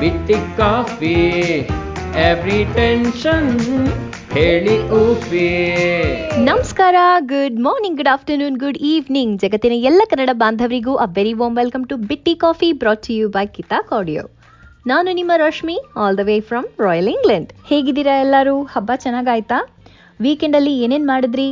ಬಿಟ್ಟಿ coffee every tension ಹೇಳಿ ಊಫಿ. ನಮಸ್ಕಾರ good morning good afternoon good evening ಜಗತ್ತಿನ ಎಲ್ಲ Kannada ಬಾಂಧವರಿಗೂ a very warm welcome to ಬಿಟ್ಟಿ ಕಾಫಿ ಬ್ರಾಟ್ ಯು ಬೈ ಕಿತಾ ಆಡಿಯೋ ನಾನು ನಿಮ್ಮ Rashmi all the way from royal England ಹೇಗಿದ್ದೀರಾ ಎಲ್ಲರೂ? ಹಬ್ಬ ಚೆನ್ನಾಗಾಯ್ತಾ? ವೀಕೆಂಡಲ್ಲಿ ಏನೇನು ಮಾಡಿದ್ರಿ?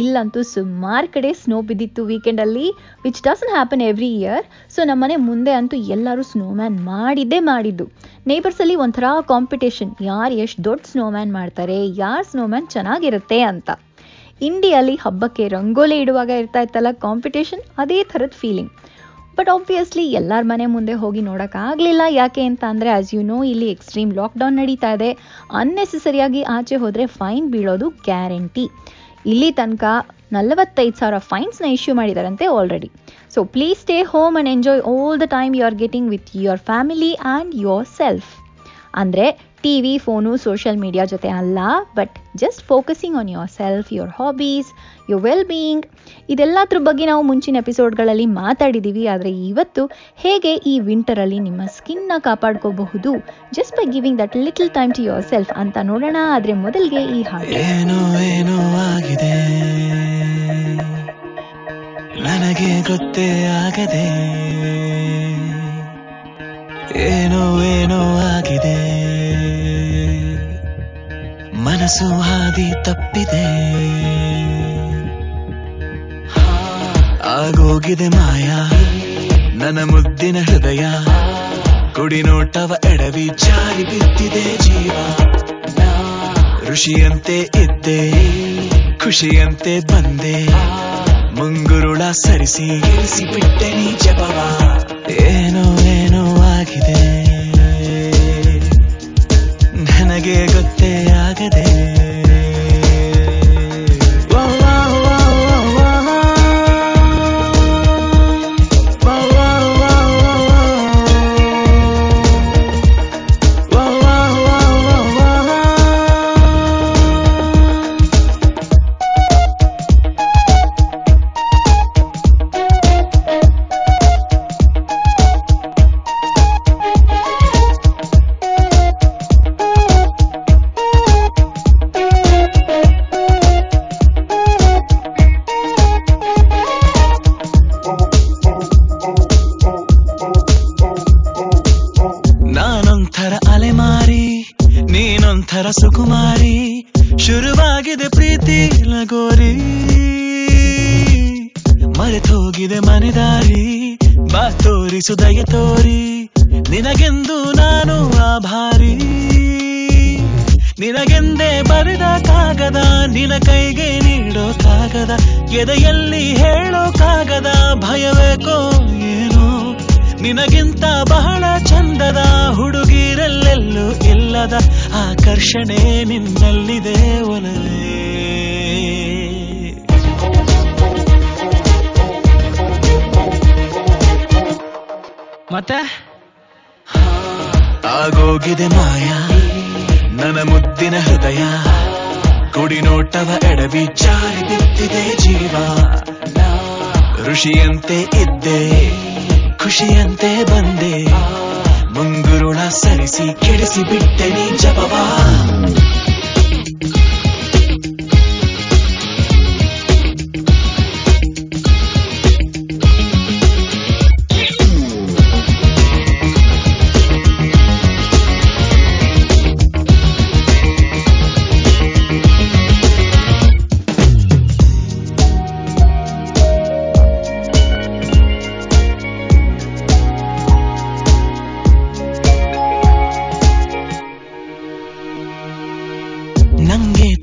ಇಲ್ಲಂತೂ ಸುಮಾರು ಕಡೆ ಸ್ನೋ ಬಿದ್ದಿತ್ತು ವೀಕೆಂಡಲ್ಲಿ which doesn't happen every year so ನಮ್ಮನೆ ಮುಂದೆ ಅಂತೂ ಎಲ್ಲರೂ ಸ್ನೋಮ್ಯಾನ್ ಮಾಡಿದ್ದೇ ಮಾಡಿದ್ದು. ನೇಬರ್ಸಲ್ಲಿ ಒಂಥರ ಕಾಂಪಿಟೇಷನ್ ಯಾರು ಎಷ್ಟು ದೊಡ್ಡ ಸ್ನೋಮ್ಯಾನ್ ಮಾಡ್ತಾರೆ, ಯಾರು ಸ್ನೋಮ್ಯಾನ್ ಚೆನ್ನಾಗಿರುತ್ತೆ ಅಂತ. ಇಂಡಿಯಲ್ಲಿ ಹಬ್ಬಕ್ಕೆ ರಂಗೋಲಿ ಇಡುವಾಗ ಇರ್ತಾ ಇತ್ತಲ್ಲ ಕಾಂಪಿಟೇಷನ್ ಅದೇ ಥರದ ಫೀಲಿಂಗ್ ಬಟ್ ಆಬ್ವಿಯಸ್ಲಿ ಎಲ್ಲರ ಮನೆ ಮುಂದೆ ಹೋಗಿ ನೋಡೋಕ್ಕಾಗಲಿಲ್ಲ ಯಾಕೆ ಅಂತ ಅಂದರೆ ಆಸ್ ಯು ನೋ ಇಲ್ಲಿ ಎಕ್ಸ್ಟ್ರೀಮ್ ಲಾಕ್ಡೌನ್ ನಡೀತಾ ಇದೆ. ಅನ್ನೆಸೆಸರಿಯಾಗಿ ಆಚೆ ಹೋದರೆ ಫೈನ್ ಬೀಳೋದು ಗ್ಯಾರಂಟಿ ಇಲ್ಲಿ ತನಕ ನಲವತ್ತೈದು ಸಾವಿರ ಫೈನ್ಸ್ನ issue ಮಾಡಿದಾರಂತೆ already so please stay home and enjoy all the time you are getting with your family and yourself ಅಂದರೆ T V phone social media ಜೊತೆ ಅಲ್ಲ but just focusing on yourself your hobbies your well being ಇದೆಲ್ಲದ್ರ ಬಗ್ಗೆ ನಾವು ಮುಂಚಿನ ಎಪಿಸೋಡ್ಗಳಲ್ಲಿ ಮಾತಾಡಿದ್ದೀವಿ ಆದರೆ ಇವತ್ತು ಹೇಗೆ ಈ ವಿಂಟರಲ್ಲಿ ನಿಮ್ಮ ಸ್ಕಿನ್ನ ಕಾಪಾಡ್ಕೋಬಹುದು? Just by giving that little time to yourself ಅಂತ ನೋಡೋಣ, ಆದರೆ ಮೊದಲಿಗೆ ಈ ಹಾಡು. ನನಗೆ ಗೊತ್ತೇ ಆಗದೆ. ಏನೋ ಏನೋ ಆಗಿದೆ. ಮನಸ್ಸು ಹಾದಿ ತಪ್ಪಿದೆ. ಆಗೋಗಿದೆ ಮಾಯ, ನನ್ನ ಮುದ್ದಿನ ಹೃದಯ. ಕುಡಿ ನೋಟವ ಎಡವಿ ಜಾರಿ ಬಿದ್ದಿದೆ ಜೀವ. ಋಷಿಯಂತೆ ಇದ್ದೆ, ಖುಷಿಯಂತೆ ಬಂದೆ. ಮುಂಗುರುಳ ಸರಿಸಿ ಇರಿಸಿ ಬಿಟ್ಟೆ ನೀ ಜಪವ ಏನೋ ಏನೋ ಆಗಿದೆ ನನಗೆ ಗೊತ್ತೇ ಆಕರ್ಷಣೆ ನಿನ್ನಲ್ಲಿದೆ ಒಲವೇ ಮತ್ತೆ? ಆಗೋಗಿದೆ ಮಾಯ, ನನ್ನ ಮುದ್ದಿನ ಹೃದಯ ಕುಡಿ ನೋಟವ ಎಡವಿ ಜಾರಿ ಬಿದ್ದಿದೆ ಜೀವ. ಋಷಿಯಂತೆ ಇದ್ದೆ, ಖುಷಿಯಂತೆ ಬಂದೆ ಮುಂಗುರುಳ ಸರಿಸಿ ಕೆಡಿಸಿ ಬಿಟ್ಟೆ ನೀ ಜಪವಾ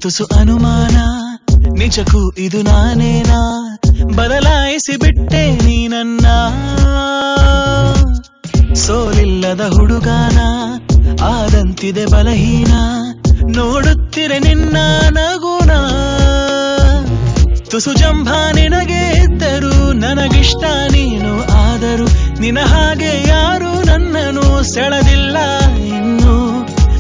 ತುಸು ಅನುಮಾನ. ನಿಜಕ್ಕೂ ಇದು ನಾನೇನಾ? ಬದಲಾಯಿಸಿ ಬಿಟ್ಟೆ ನೀ ನನ್ನ. ಸೋಲಿಲ್ಲದ ಹುಡುಗಾನ, ಆದಂತಿದೆ ಬಲಹೀನ. ನೋಡುತ್ತಿರೆ ನಿನ್ನ ನಗುನ. ತುಸು ಜಂಭ ನಿನಗೆ ಇದ್ದರು ನನಗಿಷ್ಟ ನೀನು. ಆದರೂ ನಿನ ಹಾಗೆ ಯಾರು ನನ್ನನ್ನು ಸೆಳೆದಿಲ್ಲ.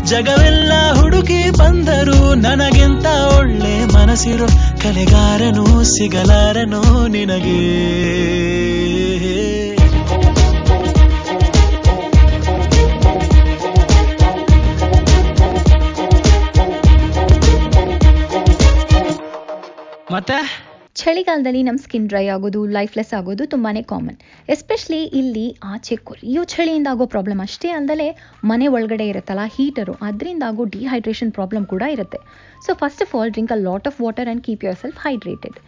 ಜಗವೆಲ್ಲ ಹುಡುಕಿ ಬಂದರು ನನಗಿಂತ ಒಳ್ಳೆ ಮನಸ್ಸಿರೋ ಕಲೆಗಾರನು ಸಿಗಲಾರನು ನಿನಗೆ. ಚಳಿಗಾಲದಲ್ಲಿ ನಮ್ಮ ಸ್ಕಿನ್ ಡ್ರೈ ಆಗೋದು ಲೈಫ್ಲೆಸ್ ಆಗೋದು ತುಂಬಾ ಕಾಮನ್ ಎಸ್ಪೆಷಲಿ ಇಲ್ಲಿ ಆಚೆ ಕೊರಿಯೋ ಚಳಿಯಿಂದ ಆಗೋ ಪ್ರಾಬ್ಲಮ್ ಅಷ್ಟೇ ಅಲ್ಲದೆ ಮನೆ ಒಳಗಡೆ ಇರುತ್ತಲ್ಲ ಹೀಟರು ಅದರಿಂದ ಆಗೋ ಡಿಹೈಡ್ರೇಷನ್ ಪ್ರಾಬ್ಲಮ್ ಕೂಡ ಇರುತ್ತೆ. So first of all drink a lot of water and keep yourself hydrated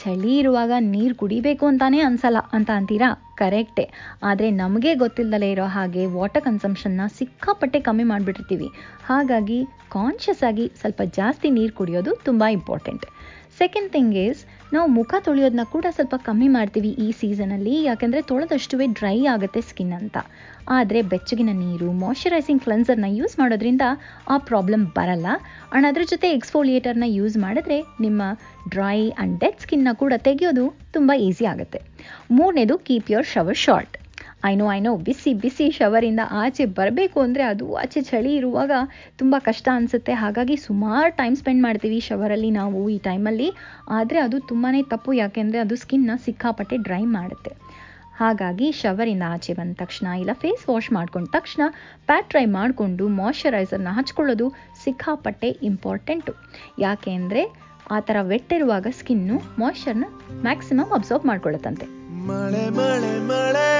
ಚಳಿ ಇರುವಾಗ ನೀರು ಕುಡಿಬೇಕು ಅಂತಾನೆ ಅನ್ಸಲ್ಲ, ಅಂತ ಅಂತೀರಾ? ಕರೆಕ್ಟೇ ಆದರೆ ನಮಗೆ ಗೊತ್ತಿಲ್ಲದಲೇ ಇರೋ ಹಾಗೆ ವಾಟರ್ ಕನ್ಸಂಪ್ಷನ್ನ ಸಿಕ್ಕಾಪಟ್ಟೆ ಕಮ್ಮಿ ಮಾಡಿಬಿಟ್ಟಿರ್ತೀವಿ. ಹಾಗಾಗಿ ಕಾನ್ಷಿಯಸ್ ಆಗಿ ಸ್ವಲ್ಪ ಜಾಸ್ತಿ ನೀರು ಕುಡಿಯೋದು ತುಂಬ ಇಂಪಾರ್ಟೆಂಟ್ ಸೆಕೆಂಡ್ ಥಿಂಗ್ ಈಸ್ ನಾವು ಮುಖ ತೊಳೆಯೋದನ್ನ ಕೂಡ ಸ್ವಲ್ಪ ಕಮ್ಮಿ ಮಾಡ್ತೀವಿ ಈ ಸೀಸನಲ್ಲಿ ಯಾಕೆಂದರೆ ತೊಳೆದಷ್ಟುವೇ ಡ್ರೈ ಆಗುತ್ತೆ ಸ್ಕಿನ್ ಅಂತ. ಆದರೆ ಬೆಚ್ಚಗಿನ ನೀರು ಮಾಯ್ಶ್ಚರೈಸಿಂಗ್ ಕ್ಲೆನ್ಸರ್ನ ಯೂಸ್ ಮಾಡೋದ್ರಿಂದ ಆ ಪ್ರಾಬ್ಲಮ್ ಬರಲ್ಲ. ಆ್ಯಂಡ್ ಅದ್ರ ಜೊತೆ ಎಕ್ಸ್ಫೋಲಿಯೇಟರ್ನ ಯೂಸ್ ಮಾಡಿದ್ರೆ ನಿಮ್ಮ ಡ್ರೈ ಆ್ಯಂಡ್ ಡೆಡ್ ಸ್ಕಿನ್ನ ಕೂಡ ತೆಗೆಯೋದು ತುಂಬ ಈಸಿ ಆಗುತ್ತೆ. ಮೂರನೇದು keep your shower short I know I know ಬಿಸಿ ಬಿಸಿ ಶವರಿಂದ ಆಚೆ ಬರಬೇಕು ಅಂದರೆ ಅದು ಆಚೆ ಚಳಿ ಇರುವಾಗ ತುಂಬ ಕಷ್ಟ ಅನಿಸುತ್ತೆ. ಹಾಗಾಗಿ ಸುಮಾರು ಟೈಮ್ ಸ್ಪೆಂಡ್ ಮಾಡ್ತೀವಿ ಶವರಲ್ಲಿ ನಾವು ಈ ಟೈಮಲ್ಲಿ ಆದರೆ ಅದು ತುಂಬಾ ತಪ್ಪು. ಯಾಕೆಂದರೆ ಅದು ಸ್ಕಿನ್ನ ಸಿಕ್ಕಾಪಟ್ಟೆ ಡ್ರೈ ಮಾಡುತ್ತೆ. ಹಾಗಾಗಿ ಶವರಿಂದ ಆಚೆ ಬಂದ ತಕ್ಷಣ ಇಲ್ಲ ಫೇಸ್ ವಾಶ್ ಮಾಡ್ಕೊಂಡ ತಕ್ಷಣ ಪ್ಯಾಟ್ ಡ್ರೈ ಮಾಡಿಕೊಂಡು ಮಾಯಶ್ಚರೈಸರ್ನ ಹಚ್ಕೊಳ್ಳೋದು ಸಿಕ್ಕಾಪಟ್ಟೆ ಇಂಪಾರ್ಟೆಂಟು ಯಾಕೆ ಅಂದರೆ ಆ ಥರ ವೆಟ್ಟಿರುವಾಗ ಸ್ಕಿನ್ನು ಮಾಯಶ್ಚರ್ನ ಮ್ಯಾಕ್ಸಿಮಮ್ ಅಬ್ಸರ್ವ್ ಮಾಡ್ಕೊಳ್ಳುತ್ತಂತೆ. ಮಳೆ ಮಳೆ ಮಳೆಯೇ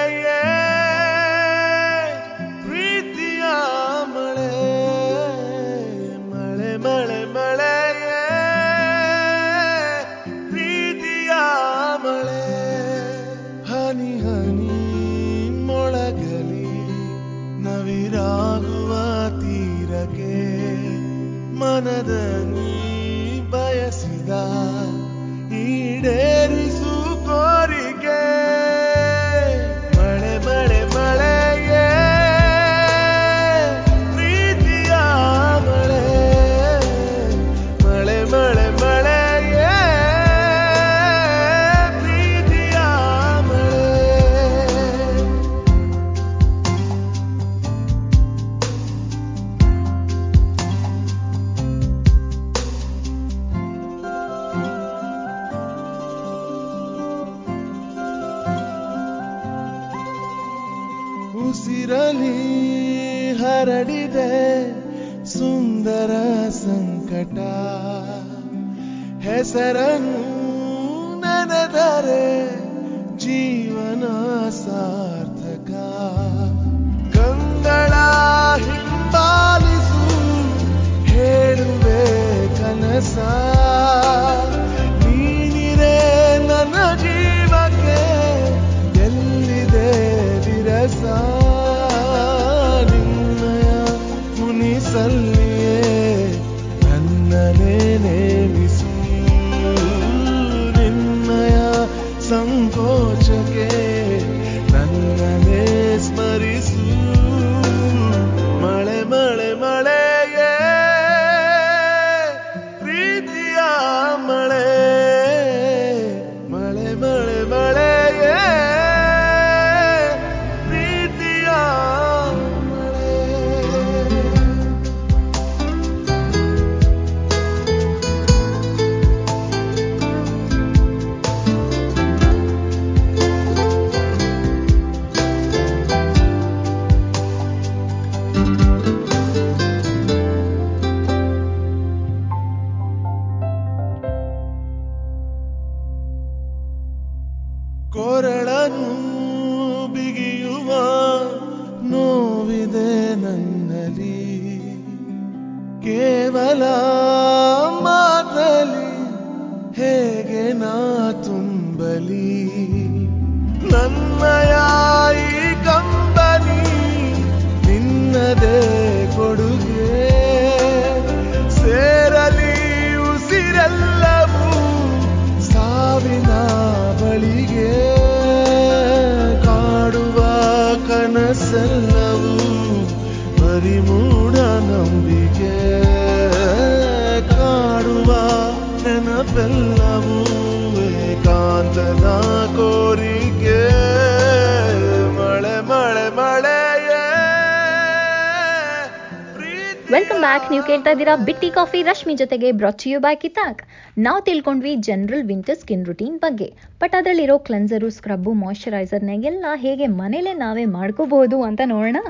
ಬ್ಯಾಕ್, ನೀವು ಕೇಳ್ತಾ ಇದ್ದೀರಾ ಬಿಟ್ಟಿ ಕಾಫಿ, ರಶ್ಮಿ ಜೊತೆಗೆ ಬ್ರಚಿಯು ಬ್ಯಾಕ್ ಇತಾಕ್ ನಾವು ತಿಳ್ಕೊಂಡ್ವಿ ಜನರಲ್ ವಿಂಟರ್ ಸ್ಕಿನ್ ರುಟೀನ್ ಬಗ್ಗೆ. ಬಟ್ ಅದರಲ್ಲಿರೋ ಕ್ಲೆನ್ಸರು ಸ್ಕ್ರಬ್ಬು ಮಾಯಶ್ಚರೈಸರ್ನ ಎಲ್ಲ ಹೇಗೆ ಮನೇಲೆ ನಾವೇ ಮಾಡ್ಕೋಬಹುದು ಅಂತ ನೋಡೋಣ?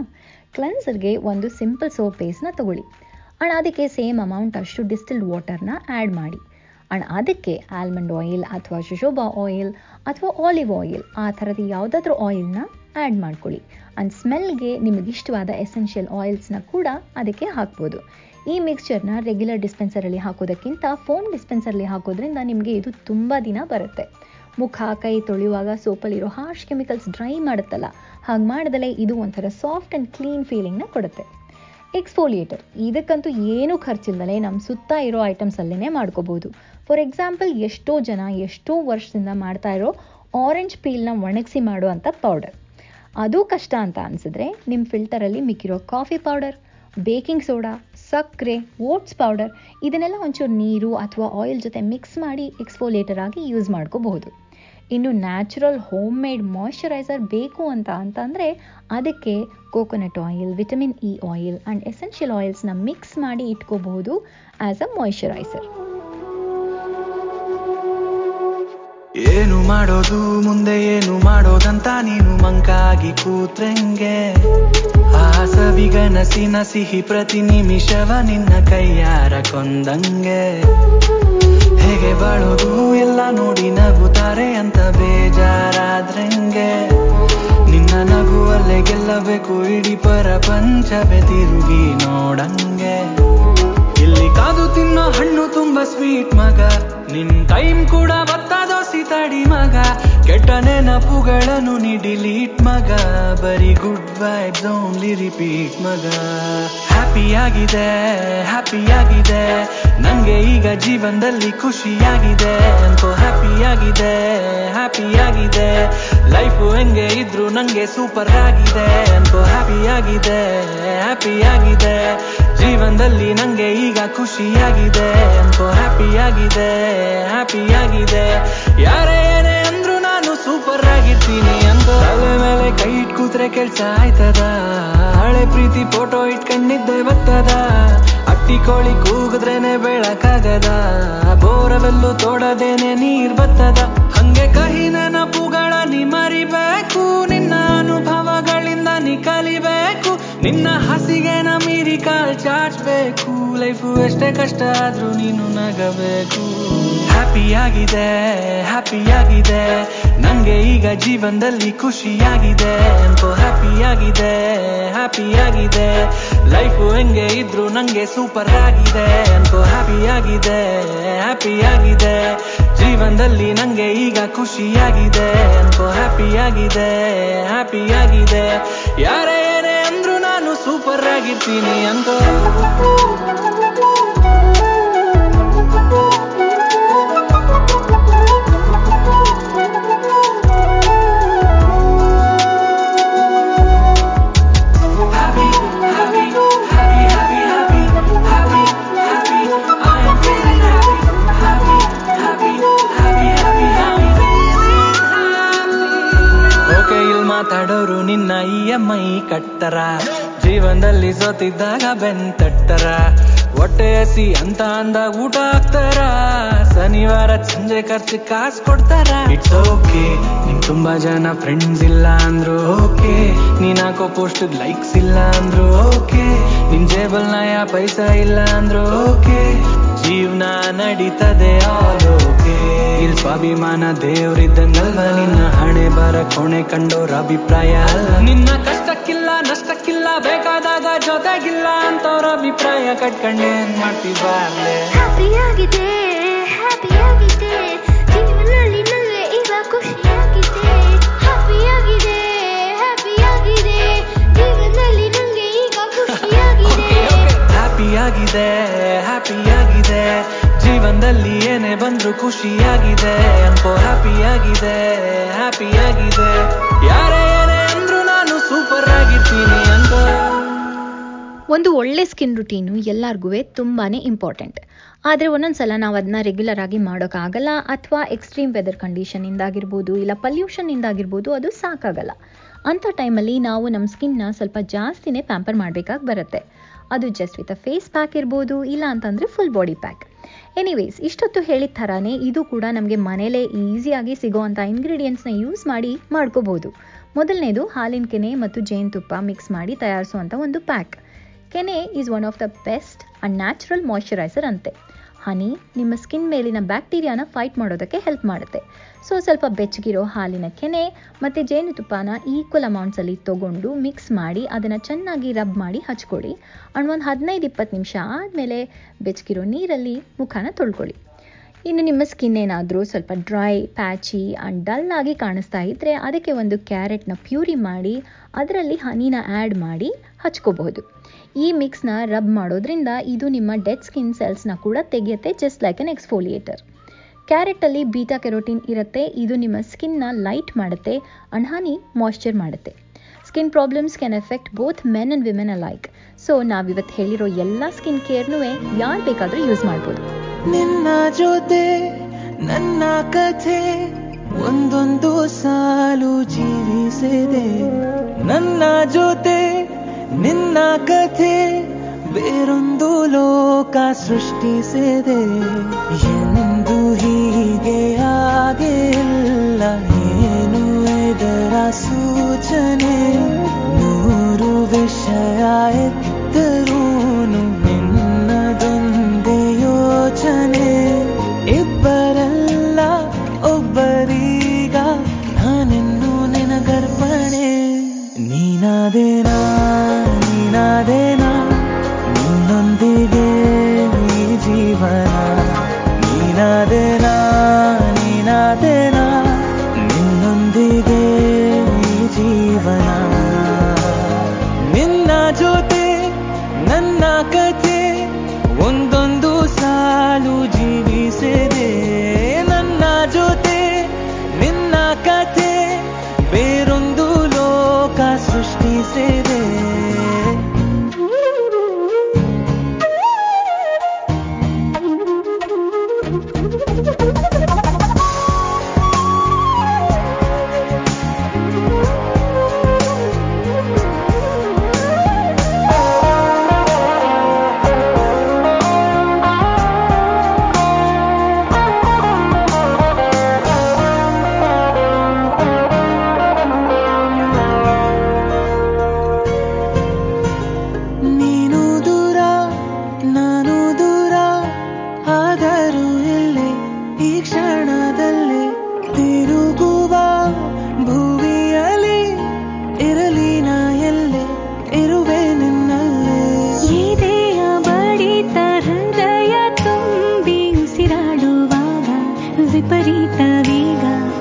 ಕ್ಲೆನ್ಸರ್ಗೆ ಒಂದು ಸಿಂಪಲ್ ಸೋಪ್ ಬೇಸ್ನ ತಗೊಳ್ಳಿ. ಅಣ್ಣ, ಅದಕ್ಕೆ ಸೇಮ್ ಅಮೌಂಟ್ ಅಷ್ಟು ಡಿಸ್ಟಿಲ್ಡ್ ವಾಟರ್ನ ಆ್ಯಡ್ ಮಾಡಿ. ಅಣ್ಣ, ಅದಕ್ಕೆ ಆಲ್ಮಂಡ್ ಆಯಿಲ್ ಅಥವಾ ಶುಶೋಬಾ ಆಯಿಲ್ ಅಥವಾ ಆಲಿವ್ ಆಯಿಲ್ ಆ ಥರದ ಯಾವುದಾದ್ರೂ ಆಯಿಲ್ನ ಆ್ಯಡ್ ಮಾಡ್ಕೊಳ್ಳಿ. ಆ್ಯಂಡ್ ಸ್ಮೆಲ್ಗೆ ನಿಮಗೆ ಇಷ್ಟವಾದ ಎಸೆನ್ಷಿಯಲ್ ಆಯಿಲ್ಸ್ನ ಕೂಡ ಅದಕ್ಕೆ ಹಾಕ್ಬೋದು. ಈ ಮಿಕ್ಸ್ಚರ್ನ ರೆಗ್ಯುಲರ್ ಡಿಸ್ಪೆನ್ಸರಲ್ಲಿ ಹಾಕೋದಕ್ಕಿಂತ ಫೋಮ್ ಡಿಸ್ಪೆನ್ಸರಲ್ಲಿ ಹಾಕೋದ್ರಿಂದ ನಿಮಗೆ ಇದು ತುಂಬ ದಿನ ಬರುತ್ತೆ. ಮುಖ, ಕೈ ತೊಳೆಯುವಾಗ ಸೋಪಲ್ಲಿರೋ ಹಾರ್ಶ್ ಕೆಮಿಕಲ್ಸ್ ಡ್ರೈ ಮಾಡುತ್ತಲ್ಲ, ಹಾಗೆ ಮಾಡಿದಲೇ ಇದು ಒಂಥರ ಸಾಫ್ಟ್ ಆ್ಯಂಡ್ ಕ್ಲೀನ್ ಫೀಲಿಂಗ್ನ ಕೊಡುತ್ತೆ. ಎಕ್ಸ್ಫೋಲಿಯೇಟರ್ ಇದಕ್ಕಂತೂ ಏನೂ ಖರ್ಚಿಲ್ಲದಲೇ ನಮ್ಮ ಸುತ್ತ ಇರೋ ಐಟಮ್ಸಲ್ಲೇ ಮಾಡ್ಕೋಬೋದು. ಫಾರ್ ಎಕ್ಸಾಂಪಲ್ ಎಷ್ಟೋ ಜನ ಎಷ್ಟೋ ವರ್ಷದಿಂದ ಮಾಡ್ತಾ ಇರೋ ಆರೆಂಜ್ ಪೀಲ್ನ ಒಣಗಿಸಿ ಮಾಡುವಂಥ ಪೌಡರ್ ಅದು ಕಷ್ಟ ಅಂತ ಅನಿಸಿದ್ರೆ ನಿಮ್ಮ ಫಿಲ್ಟರಲ್ಲಿ ಮಿಕ್ಕಿರೋ ಕಾಫಿ ಪೌಡರ್ ಬೇಕಿಂಗ್ ಸೋಡಾ ಸಕ್ಕರೆ ಓಟ್ಸ್ ಪೌಡರ್ ಇದನ್ನೆಲ್ಲ ಒಂಚೂರು ನೀರು ಅಥವಾ ಆಯಿಲ್ ಜೊತೆ ಮಿಕ್ಸ್ ಮಾಡಿ ಎಕ್ಸ್ಫೋಲಿಯೇಟರ್ ಆಗಿ ಯೂಸ್ ಮಾಡ್ಕೋಬಹುದು. ಇನ್ನು ನ್ಯಾಚುರಲ್ ಹೋಮ್ ಮೇಡ್ ಮಾಯಶ್ಚರೈಸರ್ ಬೇಕು ಅಂತ ಅಂತಂದರೆ ಅದಕ್ಕೆ coconut oil vitamin E oil and essential ಆಯಿಲ್ಸ್ನ mix ಮಾಡಿ ಇಟ್ಕೋಬಹುದು ಆ್ಯಸ್ ಅ ಮಾಯಶ್ಚರೈಸರ್ ಏನು ಮಾಡೋದು, ಮುಂದೆ ಏನು ಮಾಡೋದಂತ ನೀನು ಮಂಕಾಗಿ ಕೂತ್ರೆಂಗೆ. ಆ ಸವಿಗನಸಿನ ಸಿಹಿ ಪ್ರತಿ ನಿಮಿಷವ ನಿನ್ನ ಕೈಯಾರ ಕೊಂದಂಗೆ. ಹೇಗೆ ಬಾಳೋದು, ಎಲ್ಲ ನೋಡಿ ನಗುತ್ತಾರೆ ಅಂತ ಬೇಜಾರಾದ್ರೆಂಗೆ. ನಿನ್ನ ನಗುವಲ್ಲೇ ಗೆಲ್ಲಬೇಕು, ಇಡೀ ಪ್ರಪಂಚವೇ ತಿರುಗಿ ನೋಡಂಗೆ. ಇಲ್ಲಿ ಕಾದು ತಿನ್ನೋ ಹಣ್ಣು ತುಂಬಾ ಸ್ವೀಟ್ ಮಗ. ನಿನ್ ಟೈಮ್ ಕೂಡ ಬತ್ತದೋಸಿ ತಡಿ ಮಗ. ಕೆಟ್ಟ ನೆನಪುಗಳನ್ನು ನೀ ಡಿಲೀಟ್ ಮಗ. ಬರೀ ಗುಡ್ ವೈಬ್ಸ್ ಓನ್ಲಿ ರಿಪೀಟ್ ಮಗ. ಹ್ಯಾಪಿ ಆಗಿದೆ ಹ್ಯಾಪಿ ಆಗಿದೆ ನಂಗೆ ಈಗ ಜೀವನದಲ್ಲಿ ಖುಷಿಯಾಗಿದೆ. ಅಂತೋ ಹ್ಯಾಪಿ ಆಗಿದೆ ಹ್ಯಾಪಿ ಆಗಿದೆ ಲೈಫು ಹೆಂಗೆ ಇದ್ರು ನಂಗೆ ಸೂಪರ್ ಆಗಿದೆ. ಅಂತೋ ಹ್ಯಾಪಿ ಆಗಿದೆ ಹ್ಯಾಪಿ ಆಗಿದೆ ಜೀವನದಲ್ಲಿ ನಂಗೆ ಈಗ ಖುಷಿಯಾಗಿದೆ. ಅಂತೋ ಹ್ಯಾಪಿ ಆಗಿದೆ ಹ್ಯಾಪಿ ಆಗಿದೆ ಯಾರೇ ಆಗಿರ್ತೀನಿ ಅಂತ ತಲೆ ಮೇಲೆ ಕೈ ಇಟ್ ಕೂತ್ರೆ ಕೆಲ್ಸ ಆಯ್ತದ? ಹಳೆ ಪ್ರೀತಿ ಫೋಟೋ ಇಟ್ಕಂಡಿದ್ದೆ ಬತ್ತದ? ಅಟ್ಟಿ ಕೋಳಿ ಕೂಗಿದ್ರೇನೆ ಬೆಳಕಾಗದ? ಬೋರವೆಲ್ಲು ತೋಡದೇನೆ ನೀರ್ ಬತ್ತದ? ಹಂಗೆ ಕಹಿ ನೆನಪುಗಳ ನೀ ಮರಿಬೇಕು ನಿನ್ನ ಅನುಭವಗಳಿಂದ ನೀ ಕಲಿಬೇಕು ನಿನ್ನ ಹಸಿಗೆ ನ ಮೀರಿ ಕಾಲ್ ಚಾಚ್ಬೇಕು. ಲೈಫು ಎಷ್ಟೇ ಕಷ್ಟ ಆದ್ರೂ ನೀನು ನಗಬೇಕು. ಹ್ಯಾಪಿ ಆಗಿದೆ ಹ್ಯಾಪಿ ಆಗಿದೆ ನಂಗೆ ಈಗ ಜೀವನದಲ್ಲಿ ಖುಷಿಯಾಗಿದೆ. ಎಂತೋ ಹ್ಯಾಪಿ ಆಗಿದೆ ಹ್ಯಾಪಿ ಆಗಿದೆ ಲೈಫು ಹೆಂಗೆ ಇದ್ರು ನಂಗೆ ಸೂಪರ್ ಆಗಿದೆ. ಎಂತೋ ಹ್ಯಾಪಿ ಆಗಿದೆ ಹ್ಯಾಪಿ ಆಗಿದೆ ಜೀವನದಲ್ಲಿ ನಂಗೆ ಈಗ ಖುಷಿಯಾಗಿದೆ. ಎಂತೋ ಹ್ಯಾಪಿ ಆಗಿದೆ ಹ್ಯಾಪಿ ಆಗಿದೆ ಯಾರೇ ಏನೇ ಅಂದ್ರು ನಾನು ಸೂಪರ್ ಆಗಿರ್ತೀನಿ ಅಂತೋ ಕಟ್ತರ ಜೀವನದಲ್ಲಿ ಸೋತಿದ್ದಾಗ ಬೆನ್ ತಟ್ಟರ ಹೊಟ್ಟೆ ಹಸಿ ಅಂತ ಅಂದ ಊಟ ಹಾಕ್ತಾರ. ಶನಿವಾರ ಸಂಜೆ ಖರ್ಚು ಕಾಸು ಕೊಡ್ತಾರ. ಇಟ್ಸ್ ಓಕೆ ನಿನ್ ತುಂಬಾ ಜನ ಫ್ರೆಂಡ್ಸ್ ಇಲ್ಲ ಅಂದ್ರು ಓಕೆ ನೀನ್ ಹಾಕೋ ಪೋಸ್ಟ್ ಲೈಕ್ಸ್ ಇಲ್ಲ ಅಂದ್ರು ಓಕೆ ನಿನ್ ಜೇಬಲ್ ನಾಯ ಪೈಸಾ ಇಲ್ಲ ಅಂದ್ರು ಓಕೆ ಜೀವನ ನಡೀತದೆ ಆಲ್ ಓಕೆ ಇಲ್ ಸ್ವಾಭಿಮಾನ ದೇವ್ರಿದ್ದಂಗಲ್ವ ನಿನ್ನ ಹಣೆ ಬರ, ಕೋಣೆ ಕಂಡೋರ ಅಭಿಪ್ರಾಯ ಅಲ್ಲ. ನಿನ್ನ ಜೊತೆಗಿಲ್ಲ ಅಂತವ್ರ ಅಭಿಪ್ರಾಯ ಕಟ್ಕೊಂಡೆ ಏನ್ ಮಾಡ್ತಿದ್ದಾರೆ ಹ್ಯಾಪಿಯಾಗಿದೆ ಹ್ಯಾಪಿಯಾಗಿದೆ ಜೀವನದಲ್ಲಿ ನನಗೆ ಈಗ ಖುಷಿಯಾಗಿದೆ. ಹ್ಯಾಪಿಯಾಗಿದೆ ಹ್ಯಾಪಿಯಾಗಿದೆ ಜೀವನದಲ್ಲಿ ನನಗೆ ಈಗ ಖುಷಿಯಾಗಿದೆ. ಹ್ಯಾಪಿ ಆಗಿದೆ ಹ್ಯಾಪಿ ಆಗಿದೆ. ಜೀವನದಲ್ಲಿ ಏನೇ ಬಂದ್ರು ಖುಷಿಯಾಗಿದೆ ಅನ್ಕೋ ಹ್ಯಾಪಿ ಆಗಿದೆ ಹ್ಯಾಪಿ ಆಗಿದೆ. ಯಾರೇ ಏನೇ ಅಂದ್ರು ನಾನು ಸೂಪರ್ ಆಗಿರ್ತೀನಿ ಮಾಡ್ತೀನಿ ಅಂತ ಒಂದು ಒಳ್ಳೆ ಸ್ಕಿನ್ ರುಟೀನು ಎಲ್ಲರಿಗೂ ತುಂಬಾ ಇಂಪಾರ್ಟೆಂಟ್ ಆದರೆ ಒಂದೊಂದು ಸಲ ನಾವು ಅದನ್ನ ರೆಗ್ಯುಲರ್ ಆಗಿ ಮಾಡೋಕ್ಕಾಗಲ್ಲ ಅಥವಾ ಎಕ್ಸ್ಟ್ರೀಮ್ ವೆದರ್ ಕಂಡೀಷನಿಂದಾಗಿರ್ಬೋದು ಇಲ್ಲ ಪಲ್ಯೂಷನ್ನಿಂದಾಗಿರ್ಬೋದು ಅದು ಸಾಕಾಗಲ್ಲ. ಅಂಥ ಟೈಮಲ್ಲಿ ನಾವು ನಮ್ಮ ಸ್ಕಿನ್ನ ಸ್ವಲ್ಪ ಜಾಸ್ತಿನೇ ಪ್ಯಾಂಪರ್ ಮಾಡಬೇಕಾಗಿ ಬರುತ್ತೆ. ಅದು just with a face pack ಇರ್ಬೋದು, ಇಲ್ಲ ಅಂತಂದರೆ ಫುಲ್ ಬಾಡಿ ಪ್ಯಾಕ್ ಎನಿವೇಸ್ ಇಷ್ಟೊತ್ತು ಹೇಳಿದ ಥರನೇ ಇದು ಕೂಡ ನಮಗೆ ಮನೇಲೇ ಈಸಿಯಾಗಿ ಸಿಗೋವಂಥ ಇಂಗ್ರೀಡಿಯೆಂಟ್ಸ್ನ ಯೂಸ್ ಮಾಡಿ ಮಾಡ್ಕೋಬೋದು. ಮೊದಲನೇದು ಹಾಲಿನ ಕೆನೆ ಮತ್ತು ಜೇನುತುಪ್ಪ ಮಿಕ್ಸ್ ಮಾಡಿ ತಯಾರಿಸುವಂಥ ಒಂದು ಪ್ಯಾಕ್ ಕೆನೆ is one of the best and natural moisturiser ಅಂತೆ. ಹನಿ, ನಿಮ್ಮ ಸ್ಕಿನ್ ಮೇಲಿನ ಬ್ಯಾಕ್ಟೀರಿಯಾನ ಫೈಟ್ ಮಾಡೋದಕ್ಕೆ ಹೆಲ್ಪ್ ಮಾಡುತ್ತೆ. ಸೊ ಸ್ವಲ್ಪ ಬೆಚ್ಚಗಿರೋ ಹಾಲಿನ ಕೆನೆ ಮತ್ತು ಜೇನುತುಪ್ಪನ ಈಕ್ವಲ್ ಅಮೌಂಟ್ಸಲ್ಲಿ ತೊಗೊಂಡು ಮಿಕ್ಸ್ ಮಾಡಿ ಅದನ್ನು ಚೆನ್ನಾಗಿ ರಬ್ ಮಾಡಿ ಹಚ್ಕೊಳ್ಳಿ. ಅಂಡ್ ಒಂದು ಹದಿನೈದು ಇಪ್ಪತ್ತು ನಿಮಿಷ ಆದಮೇಲೆ ಬೆಚ್ಚಗಿರೋ ನೀರಲ್ಲಿ ಮುಖನ ತೊಳ್ಕೊಳ್ಳಿ. ಇನ್ನು ನಿಮ್ಮ ಸ್ಕಿನ್ ಏನಾದರೂ ಸ್ವಲ್ಪ ಡ್ರೈ ಪ್ಯಾಚಿ ಆ್ಯಂಡ್ ಡಲ್ ಆಗಿ ಕಾಣಿಸ್ತಾ ಇದ್ದರೆ ಅದಕ್ಕೆ ಒಂದು ಕ್ಯಾರೆಟ್ನ ಪ್ಯೂರಿ ಮಾಡಿ, ಅದರಲ್ಲಿ ಹನಿನ ಆ್ಯಡ್ ಮಾಡಿ ಹಚ್ಕೋಬಹುದು. ಈ ಮಿಕ್ಸ್ನ ರಬ್ ಮಾಡೋದ್ರಿಂದ ಇದು ನಿಮ್ಮ ಡೆಡ್ ಸ್ಕಿನ್ ಸೆಲ್ಸ್ನ ಕೂಡ ತೆಗೆಯುತ್ತೆ ಜಸ್ಟ್ ಲೈಕ್ ಅನ್ ಎಕ್ಸ್ಫೋಲಿಯೇಟರ್ ಕ್ಯಾರೆಟಲ್ಲಿ ಬೀಟಾ ಕೆರೋಟಿನ್ ಇರುತ್ತೆ, ಇದು ನಿಮ್ಮ ಸ್ಕಿನ್ನ ಲೈಟ್ ಮಾಡುತ್ತೆ ಅಣ್ಹಾನಿ ಹನಿ ಮಾಯ್ಶ್ಚರ್ ಮಾಡುತ್ತೆ. Skin problems can affect both men and women uh like so ನಾವಿವತ್ತು ಹೇಳಿರೋ ಎಲ್ಲ ಸ್ಕಿನ್ ಕೇರ್ನೂ ಯಾರು ಬೇಕಾದರೂ ಯೂಸ್ ಮಾಡ್ಬೋದು. ನಿನ್ನ ಜೊತೆ, ನನ್ನ ಕಥೆ, ಒಂದೊಂದು ಸಾಲು ಜೀವಿಸಿದೆ. ನನ್ನ ಜೊತೆ ನಿನ್ನ ಕಥೆ ಬೇರೊಂದು ಲೋಕ ಸೃಷ್ಟಿಸಿದೆ ಎಂದು ಹೀಗೆ ಆಗಿಲ್ಲ ಏನು ಇದರ ಸೂಚನೆ? ನೂರು ವಿಷಯ ಎತ್ತರೂನು Thank you. विपरीत वेगा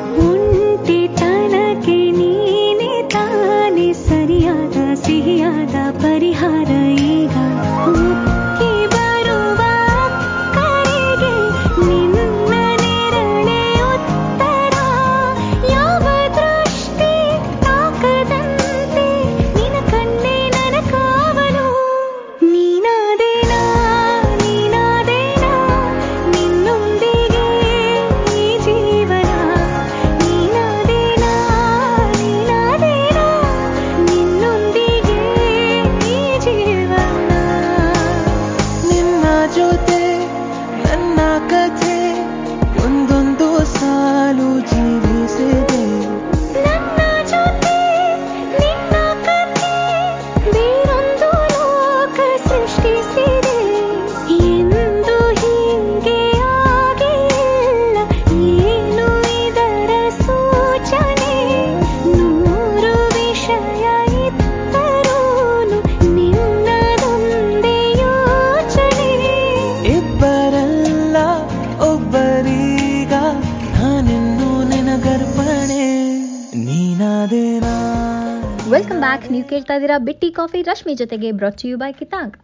ಇದ್ದೀರಾ ಬಿಟ್ಟಿ ಕಾಫಿ ರಶ್ಮಿ ಜೊತೆಗೆ ಬ್ರಾಚ್ ಯು ಬೈ ಕಿತಾಂಗ್.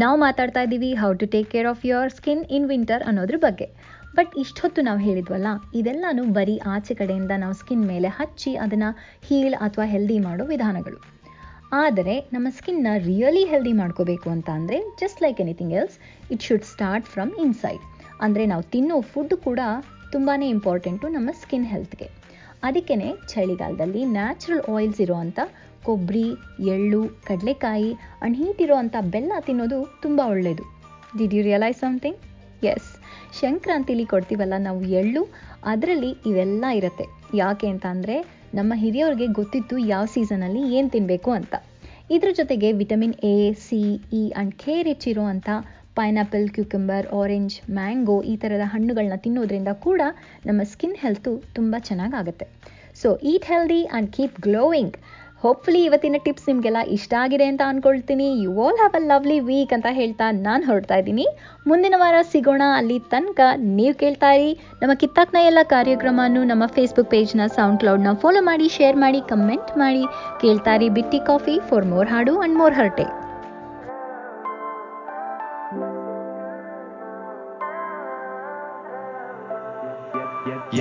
ನಾವು ಮಾತಾಡ್ತಾ ಇದ್ದೀವಿ how to take care of your skin in winter ಅನ್ನೋದ್ರ ಬಗ್ಗೆ. ಬಟ್ ಇಷ್ಟೊತ್ತು ನಾವು ಹೇಳಿದ್ವಲ್ಲ, ಇದೆಲ್ಲನೂ ಬರೀ ಆಚೆ ಕಡೆಯಿಂದ ನಾವು ಸ್ಕಿನ್ ಮೇಲೆ ಹಚ್ಚಿ ಅದನ್ನು ಹೀಲ್ ಅಥವಾ ಹೆಲ್ದಿ ಮಾಡೋ ವಿಧಾನಗಳು. ಆದರೆ ನಮ್ಮ ಸ್ಕಿನ್ನ ರಿಯಲಿ ಹೆಲ್ದಿ ಮಾಡ್ಕೋಬೇಕು ಅಂತ ಅಂದರೆ just like anything else it should start from inside ಅಂದರೆ ನಾವು ತಿನ್ನೋ ಫುಡ್ ಕೂಡ ತುಂಬಾ ಇಂಪಾರ್ಟೆಂಟು ನಮ್ಮ ಸ್ಕಿನ್ ಹೆಲ್ತ್ಗೆ ಅದಕ್ಕೇ ಚಳಿಗಾಲದಲ್ಲಿ ನ್ಯಾಚುರಲ್ ಆಯಿಲ್ಸ್ ಇರೋವಂಥ ಕೊಬ್ಬರಿ, ಎಳ್ಳು, ಕಡಲೆಕಾಯಿ ಅಂಡ್ ಹೀಟ್ ಇರೋವಂಥ ಬೆಲ್ಲ ತಿನ್ನೋದು ತುಂಬ ಒಳ್ಳೆಯದು ಡಿಡ್ ಯು ರಿಯಲೈಸ್ ಸಮಥಿಂಗ್ ಎಸ್ ಸಂಕ್ರಾಂತಿಲಿ ಕೊಡ್ತೀವಲ್ಲ ನಾವು ಎಳ್ಳು, ಅದರಲ್ಲಿ ಇವೆಲ್ಲ ಇರುತ್ತೆ. ಯಾಕೆ ಅಂತ ಅಂದರೆ ನಮ್ಮ ಹಿರಿಯವ್ರಿಗೆ ಗೊತ್ತಿತ್ತು ಯಾವ ಸೀಸನಲ್ಲಿ ಏನು ತಿನ್ನಬೇಕು ಅಂತ. ಇದ್ರ ಜೊತೆಗೆ vitamin A C E and K rich ಇರುವಂಥ ಪೈನಾಪಲ್ ಕ್ಯೂಕಂಬರ್ ಆರೆಂಜ್ ಮ್ಯಾಂಗೋ ಈ ಥರದ ಹಣ್ಣುಗಳನ್ನ ತಿನ್ನೋದ್ರಿಂದ ಕೂಡ ನಮ್ಮ ಸ್ಕಿನ್ ಹೆಲ್ತು ತುಂಬ ಚೆನ್ನಾಗಾಗುತ್ತೆ so eat healthy and keep glowing hopefully ಇವತ್ತಿನ ಟಿಪ್ಸ್ ನಿಮಗೆಲ್ಲ ಇಷ್ಟ ಆಗಿದೆ ಅಂತ ಅಂದ್ಕೊಳ್ತೀನಿ you all have a lovely week ಅಂತ ಹೇಳ್ತಾ ನಾನು ಹೊರಡ್ತಾ ಇದ್ದೀನಿ. ಮುಂದಿನ ವಾರ ಸಿಗೋಣ ಅಲ್ಲಿ ತನಕ ನೀವು ಕೇಳ್ತಾ ಇರಿ. ನಮ್ಮ ಕಿತ್ತಾಕ್ನ ಎಲ್ಲ ಕಾರ್ಯಕ್ರಮನೂ ನಮ್ಮ ಫೇಸ್ಬುಕ್ ಪೇಜ್ನ ಸೌಂಡ್ ಕ್ಲೌಡ್ನ ಫಾಲೋ ಮಾಡಿ ಶೇರ್ ಮಾಡಿ ಕಮೆಂಟ್ ಮಾಡಿ. ಕೇಳ್ತಾ ಇರಿ ಬಿಟ್ಟಿ ಕಾಫಿ ಫಾರ್ ಮೋರ್ ಹಾಡು ಆ್ಯಂಡ್ ಮೋರ್ ಹರ್ಟೆ.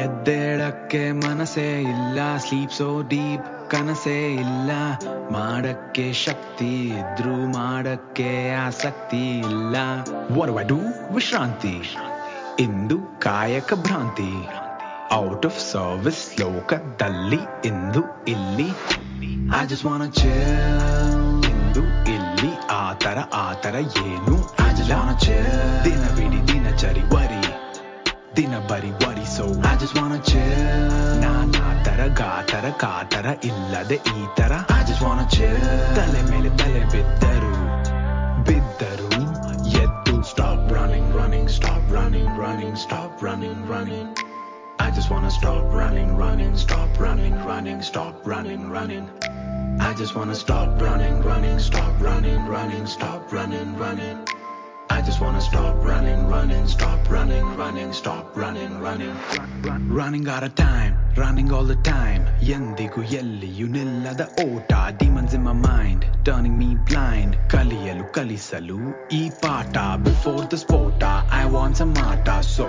ಎದ್ದೇಳಕ್ಕೆ ಇಲ್ಲ ಸ್ಲೀಪ್ ಸೋ ಡೀಪ್ ಕನಸೇ ಇಲ್ಲ. ಮಾಡಕ್ಕೆ ಶಕ್ತಿ ಇದ್ರೂ ಮಾಡಕ್ಕೆ ಆಸಕ್ತಿ ಇಲ್ಲ. ಒಡವಡು ವಿಶ್ರಾಂತಿ. ಇಂದು ಕಾಯಕ ಭ್ರಾಂತಿ. ಔಟ್ ಆಫ್ ಸರ್ವಿಸ್ ಲೋಕದಲ್ಲಿ ಇಂದು ಇಲ್ಲಿ. ಐ ಜಸ್ಟ್ ವಾನ ಇಂದು ಇಲ್ಲಿ ಆತರ ಆತರ ಏನು ಇಲ್ಲ. ದಿನವಿಡಿ ದಿನಚರಿ, ವರಿ. ದಿನ ಬರಿ, worry so I just wanna ನಾನಾ ತರ ಗಾತರ ಕಾತರ ಇಲ್ಲದೆ ಈ ತರ ಐ ಜಸ್ಟ್ ವಾನ ತಲೆ ಮೇಲೆ ತಲೆ ಬಿದ್ದರು ಬಿದ್ದರು ಎದ್ದು stop running running stop running running stop running running I just wanna stop running, running, stop running, running, stop running, running. I just wanna stop running, running, stop running, running, stop running, running. I just wanna stop running, running, stop running, running, stop running, running. Running out of time, running all the time. ಎಂದಿಗೂ ಎಲ್ಲಿಯೂ ನಿಲ್ಲದ ಓಟ demons in my mind, turning me blind. ಕಲಿಯಲು ಕಲಿಸಲು ಈ ಪಾಠ before the sport I want some ಆಟ so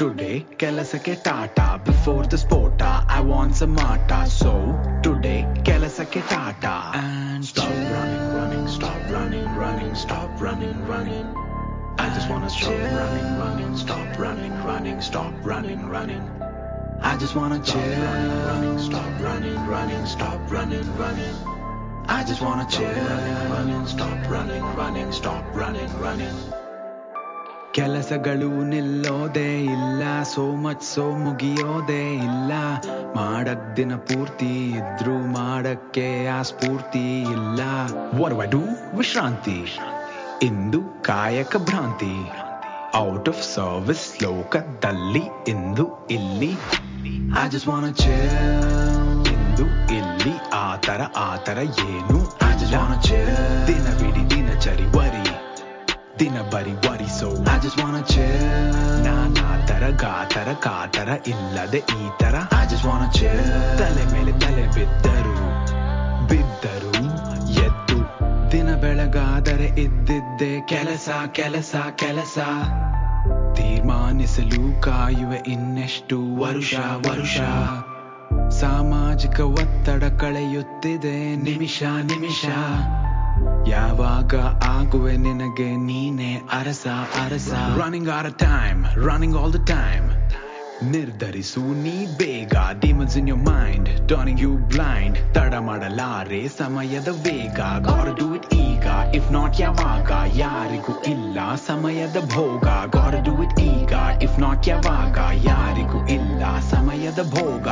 today ಕೆಲಸಕ್ಕೆ Tata before the sport I want some ಆಟ so today ಕೆಲಸಕ್ಕೆ Tata and stop running, running, stop running, running, stop running, running. I just wanna stop running, running, stop running, running, stop running, running. I just wanna chill, running, running, stop running, running, stop running, running. I just wanna chill, running, running, stop running, running, stop running, running. ಕೆಲಸಗಳು ನಿಲ್ಲೋದೇ ಇಲ್ಲ so much so ಮುಗಿಯೋದೇ ಇಲ್ಲ ಮಾಡಕ್ ದಿನ ಪೂರ್ತಿ ಇದ್ರೂ ಮಾಡಕ್ಕೆ ಆ ಸ್ಫೂರ್ತಿ ಇಲ್ಲ ವಿಶ್ರಾಂತಿ ಇಂದು ಕಾಯಕ ಭ್ರಾಂತಿ ಔಟ್ ಆಫ್ ಸರ್ವಿಸ್ ಲೋಕದಲ್ಲಿ ಇಂದು ಇಲ್ಲಿ ಐ ಜಸ್ಟ್ ವಾನ ಇಂದು ಇಲ್ಲಿ ಆತರ ಆತರ ಏನು ಇಲ್ಲ ದಿನವಿಡಿ ದಿನಚರಿ ವರಿ ದಿನ ಬರಿ worry so I just wanna ನಾನಾ ತರ ಗಾತರ ಕಾತರ ಇಲ್ಲದೆ ಈ ತರ ಐ ಜಸ್ಟ್ ವಾನ ತಲೆ ಮೇಲೆ ತಲೆ ಬಿದ್ದರು ಬಿದ್ದರು ಇದ್ದಿದ್ದೆ ಕೆಲಸ ಕೆಲಸ ಕೆಲಸ. ತೀರ್ಮಾನಿಸಲು ಕಾಯುವ ಇನ್ನೆಷ್ಟು ವರುಷ ವರುಷ. ಸಾಮಾಜಿಕ ಒತ್ತಡ ಕಳೆಯುತ್ತಿದೆ ನಿಮಿಷ ನಿಮಿಷ. ಯಾವಾಗ ಆಗುವೆ ನಿನಗೆ ನೀನೆ ಅರಸ ಅರಸ. Running our time running all the time ನಿರ್ಧರಿಸು ನೀ ಬೇಗ demons in your mind turning you blind ತಡ ಮಾಡಲಾರೆ ಸಮಯದ ವೇಗ ಗಾರ್ ಡೂ ಇಟ್ ಇಫ್ ನಾಟ್ ಯಾವಾಗ ಯಾರಿಗೂ ಇಲ್ಲ ಸಮಯದ ಭೋಗ ಗಾರ್ ಡೂ ಇಟ್ ಈಗ ಇಫ್ ನಾಟ್ ಯಾವಾಗ ಯಾರಿಗೂ ಇಲ್ಲ ಸಮಯದ ಭೋಗ